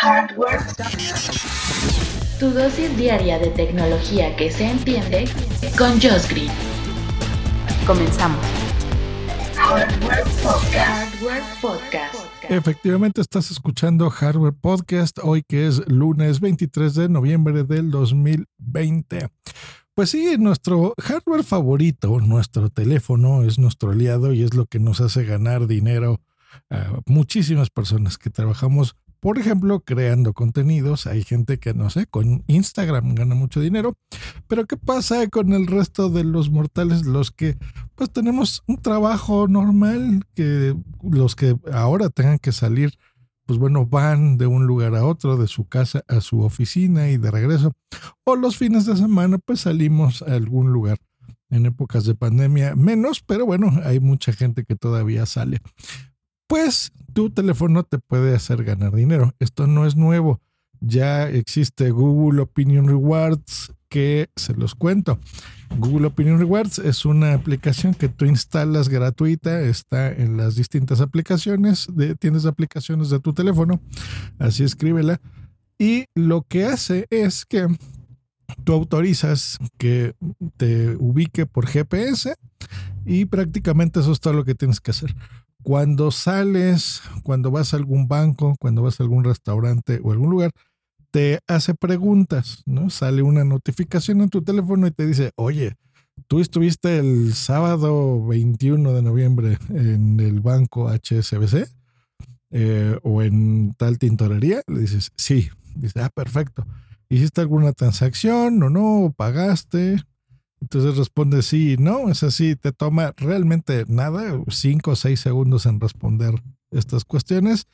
Hardware. Tu dosis diaria de tecnología que se entiende con Josh Green. Comenzamos. Hardware Podcast. Hardware Podcast. Efectivamente estás escuchando Hardware Podcast hoy que es lunes 23 de noviembre del 2020. Pues sí, nuestro hardware favorito, nuestro teléfono es nuestro aliado y es lo que nos hace ganar dinero a muchísimas personas que trabajamos por ejemplo, creando contenidos, hay gente que no sé, con Instagram gana mucho dinero, pero ¿qué pasa con el resto de los mortales, los que pues tenemos un trabajo normal, que los que ahora tengan que salir, pues bueno, van de un lugar a otro, de su casa a su oficina y de regreso, o los fines de semana pues salimos a algún lugar. En épocas de pandemia menos, pero bueno, hay mucha gente que todavía sale pues tu teléfono te puede hacer ganar dinero. Esto no es nuevo. Ya existe Google Opinion Rewards que se los cuento. Google Opinion Rewards es una aplicación que tú instalas gratuita, está en las distintas aplicaciones, tienes aplicaciones de tu teléfono, así escríbela. Y lo que hace es que tú autorizas que te ubique por GPS y prácticamente eso es todo lo que tienes que hacer cuando sales, cuando vas a algún banco, cuando vas a algún restaurante o algún lugar, te hace preguntas, ¿no? Sale una notificación en tu teléfono y te dice, oye, tú estuviste el sábado 21 de noviembre en el banco HSBC eh, o en tal tintorería. Le dices, sí. Dice, ah, perfecto. ¿Hiciste alguna transacción o no? ¿Pagaste? Entonces responde sí, no, es así, te toma realmente nada, cinco o seis segundos en responder estas cuestiones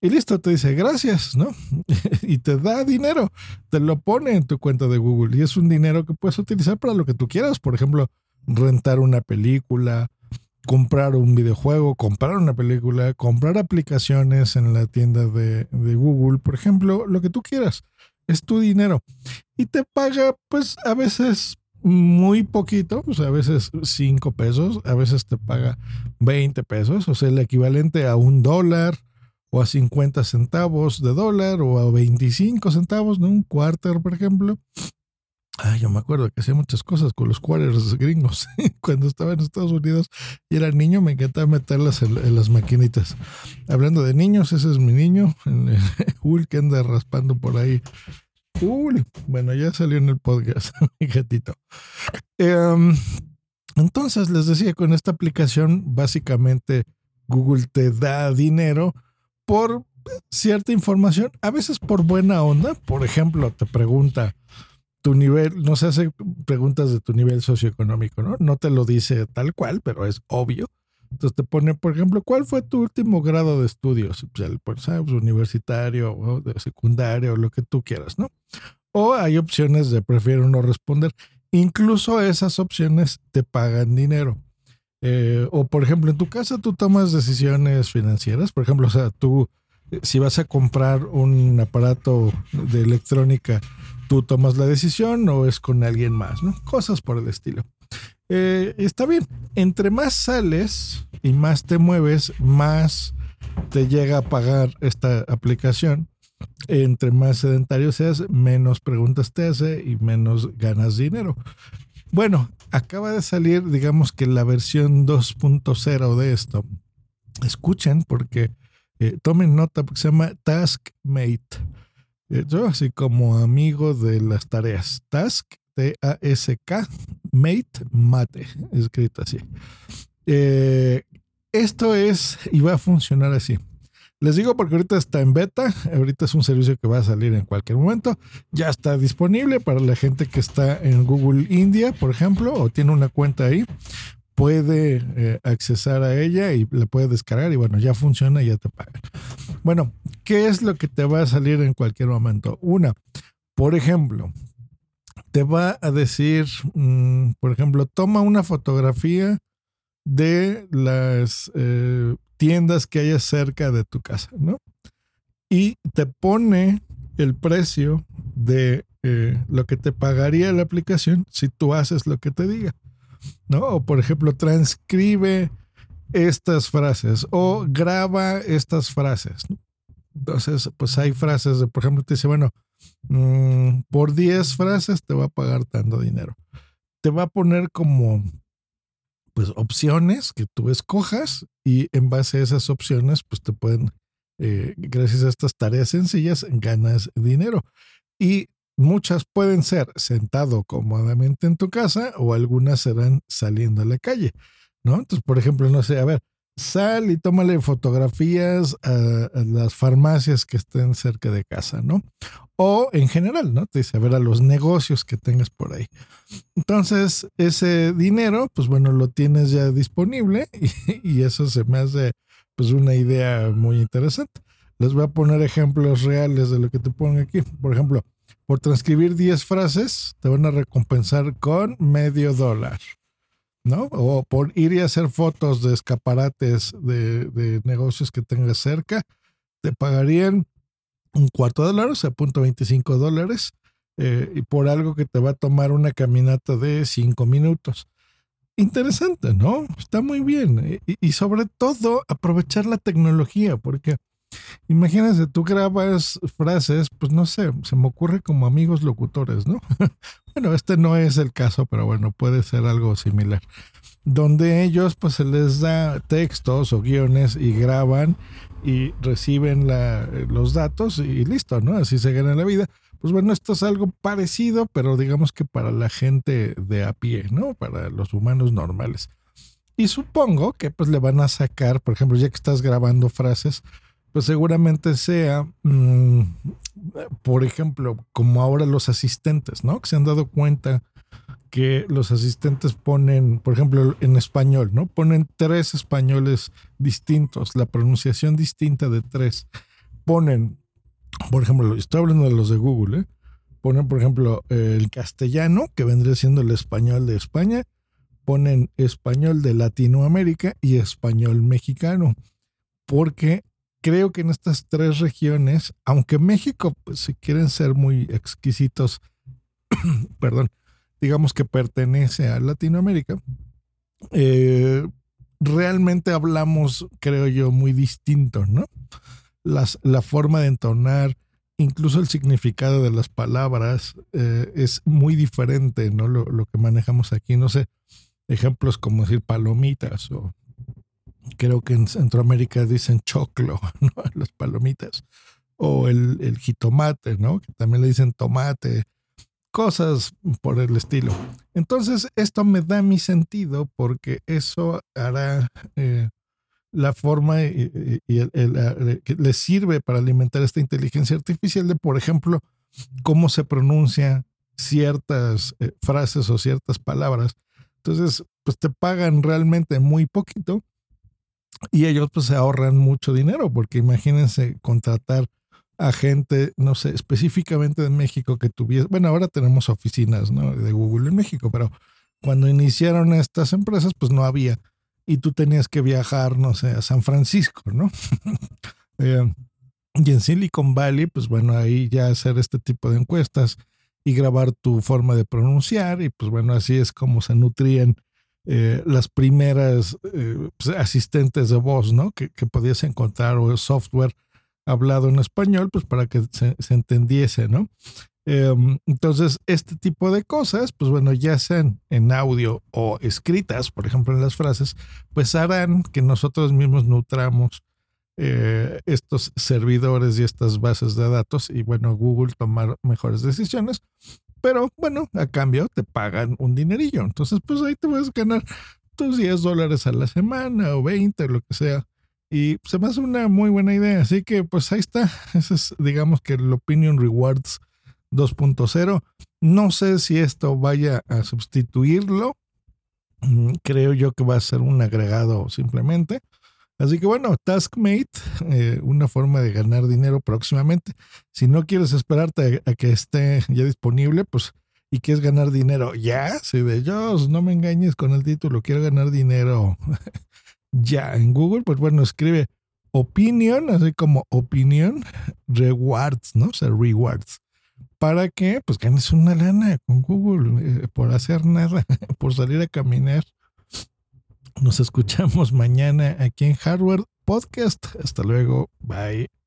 y listo, te dice gracias, ¿no? y te da dinero, te lo pone en tu cuenta de Google y es un dinero que puedes utilizar para lo que tú quieras, por ejemplo, rentar una película, comprar un videojuego, comprar una película, comprar aplicaciones en la tienda de, de Google, por ejemplo, lo que tú quieras. Es tu dinero. Y te paga, pues, a veces muy poquito, pues a veces 5 pesos, a veces te paga 20 pesos, o sea, el equivalente a un dólar o a 50 centavos de dólar o a 25 centavos, ¿no? Un quarter, por ejemplo. Ah, yo me acuerdo que hacía muchas cosas con los quarters gringos. Cuando estaba en Estados Unidos y era niño, me encantaba meterlas en, las maquinitas. Hablando de niños, ese es mi niño, el que anda raspando por ahí bueno, ya salió en el podcast, mi gatito. Em, entonces, les decía, con esta aplicación, básicamente Google te da dinero por cierta información, a veces por buena onda. Por ejemplo, te pregunta tu nivel, no se hace preguntas de tu nivel socioeconómico, ¿no? No te lo dice tal cual, pero es obvio. Entonces te pone, por ejemplo, ¿cuál fue tu último grado de estudios? Pues, el, pues, universitario o de secundario, lo que tú quieras, ¿no? O hay opciones de prefiero no responder. Incluso esas opciones te pagan dinero. Eh, o por ejemplo, en tu casa tú tomas decisiones financieras. Por ejemplo, o sea, tú, eh, si vas a comprar un aparato de electrónica, tú tomas la decisión o es con alguien más, ¿no? Cosas por el estilo. Eh, está bien, entre más sales y más te mueves, más te llega a pagar esta aplicación. Entre más sedentario seas, menos preguntas te hace y menos ganas dinero. Bueno, acaba de salir, digamos que la versión 2.0 de esto. Escuchen porque eh, tomen nota porque se llama Taskmate. Eh, yo así como amigo de las tareas. Task T-A-S-K, Mate, Mate, escrito así. Eh, esto es y va a funcionar así. Les digo porque ahorita está en beta, ahorita es un servicio que va a salir en cualquier momento. Ya está disponible para la gente que está en Google India, por ejemplo, o tiene una cuenta ahí. Puede eh, accesar a ella y la puede descargar y bueno, ya funciona y ya te paga. Bueno, ¿qué es lo que te va a salir en cualquier momento? Una, por ejemplo, te va a decir, mm, por ejemplo, toma una fotografía de las eh, tiendas que haya cerca de tu casa, ¿no? Y te pone el precio de eh, lo que te pagaría la aplicación si tú haces lo que te diga, ¿no? O por ejemplo, transcribe estas frases o graba estas frases. Entonces, pues hay frases, de, por ejemplo, te dice, bueno, mm, por 10 frases te va a pagar tanto dinero. Te va a poner como, pues, opciones que tú escojas y en base a esas opciones, pues te pueden, eh, gracias a estas tareas sencillas, ganas dinero. Y muchas pueden ser sentado cómodamente en tu casa o algunas serán saliendo a la calle, ¿no? Entonces, por ejemplo, no sé, a ver, sal y tómale fotografías a, las farmacias que estén cerca de casa, ¿no? O en general, ¿no? Te dice, a ver, a los negocios que tengas por ahí. Entonces, ese dinero, pues bueno, lo tienes ya disponible y, y eso se me hace, pues, una idea muy interesante. Les voy a poner ejemplos reales de lo que te pongo aquí. Por ejemplo, por transcribir 10 frases, te van a recompensar con medio dólar. ¿no? O por ir y hacer fotos de escaparates de, negocios que tengas cerca, te pagarían un cuarto de dólar, o sea, punto 25 dólares, eh, y por algo que te va a tomar una caminata de cinco minutos. Interesante, ¿no? Está muy bien. Y, y sobre todo, aprovechar la tecnología, porque Imagínense, tú grabas frases, pues no sé, se me ocurre como amigos locutores, ¿no? bueno, este no es el caso, pero bueno, puede ser algo similar. Donde ellos pues se les da textos o guiones y graban y reciben los datos y listo. Así se gana la vida. Pues bueno, esto es algo parecido, pero digamos que para la gente de a pie, ¿no? Para los humanos normales. Y supongo que pues le van a sacar, por ejemplo, ya que estás grabando frases, pues seguramente sea, mm, por ejemplo, como ahora los asistentes, ¿no? Que se han dado cuenta que los asistentes ponen, por ejemplo, en español, ¿no? Ponen tres españoles distintos, la pronunciación distinta de tres. Ponen, por ejemplo, estoy hablando de los de Google, ¿eh? Ponen, por ejemplo, el castellano, que vendría siendo el español de España, ponen español de Latinoamérica y español mexicano, porque creo que en estas tres regiones, aunque México, pues, si quieren ser muy exquisitos, perdón, digamos que pertenece a Latinoamérica, eh, realmente hablamos, creo yo, muy distinto, ¿no? Las, la forma de entonar, incluso el significado de las palabras eh, es muy diferente, ¿no? Lo, lo, que manejamos aquí, no sé, ejemplos como decir palomitas o creo que en Centroamérica dicen choclo, ¿no? Las palomitas. O el, el jitomate, ¿no? Que también le dicen tomate. Cosas por el estilo. Entonces, esto me da mi sentido porque eso hará eh, la forma y, que le sirve para alimentar esta inteligencia artificial de, por ejemplo, cómo se pronuncia ciertas eh, frases o ciertas palabras. Entonces, pues te pagan realmente muy poquito y ellos pues se ahorran mucho dinero, porque imagínense contratar a gente, no sé, específicamente de México que tuviese, bueno, ahora tenemos oficinas ¿no? de Google en México, pero cuando iniciaron estas empresas, pues no había. Y tú tenías que viajar, no sé, a San Francisco, ¿no? Eh, y en Silicon Valley, pues bueno, ahí ya hacer este tipo de encuestas y grabar tu forma de pronunciar, y pues bueno, así es como se nutrían eh, las primeras eh, pues, asistentes de voz, ¿no? Que, que, podías encontrar o software hablado en español, pues para que se, entendiese, ¿no? Em, entonces, este tipo de cosas, pues bueno, ya sean en audio o escritas, por ejemplo, en las frases, pues harán que nosotros mismos nutramos eh, estos servidores y estas bases de datos y bueno, Google tomar mejores decisiones pero bueno, a cambio te pagan un dinerillo. Entonces, pues ahí te a ganar tus 10 dólares a la semana o 20, lo que sea. Y se me hace una muy buena idea. Así que, pues ahí está. Ese es, digamos que el Opinion Rewards 2.0. No sé si esto vaya a sustituirlo. Mm, creo yo que va a ser un agregado simplemente. Así que bueno, Taskmate, eh, una forma de ganar dinero próximamente. Si no quieres esperarte a, que esté ya disponible, pues, y quieres ganar dinero ya, si de ellos, no me engañes con el título, quiero ganar dinero ya en Google, pues bueno, escribe opinion, así como opinion, rewards, ¿no? O sea, rewards. Para que, pues, ganes una lana con Google eh, por hacer nada, por salir a caminar. Nos escuchamos mañana aquí en Hardware Podcast. Hasta luego. Bye.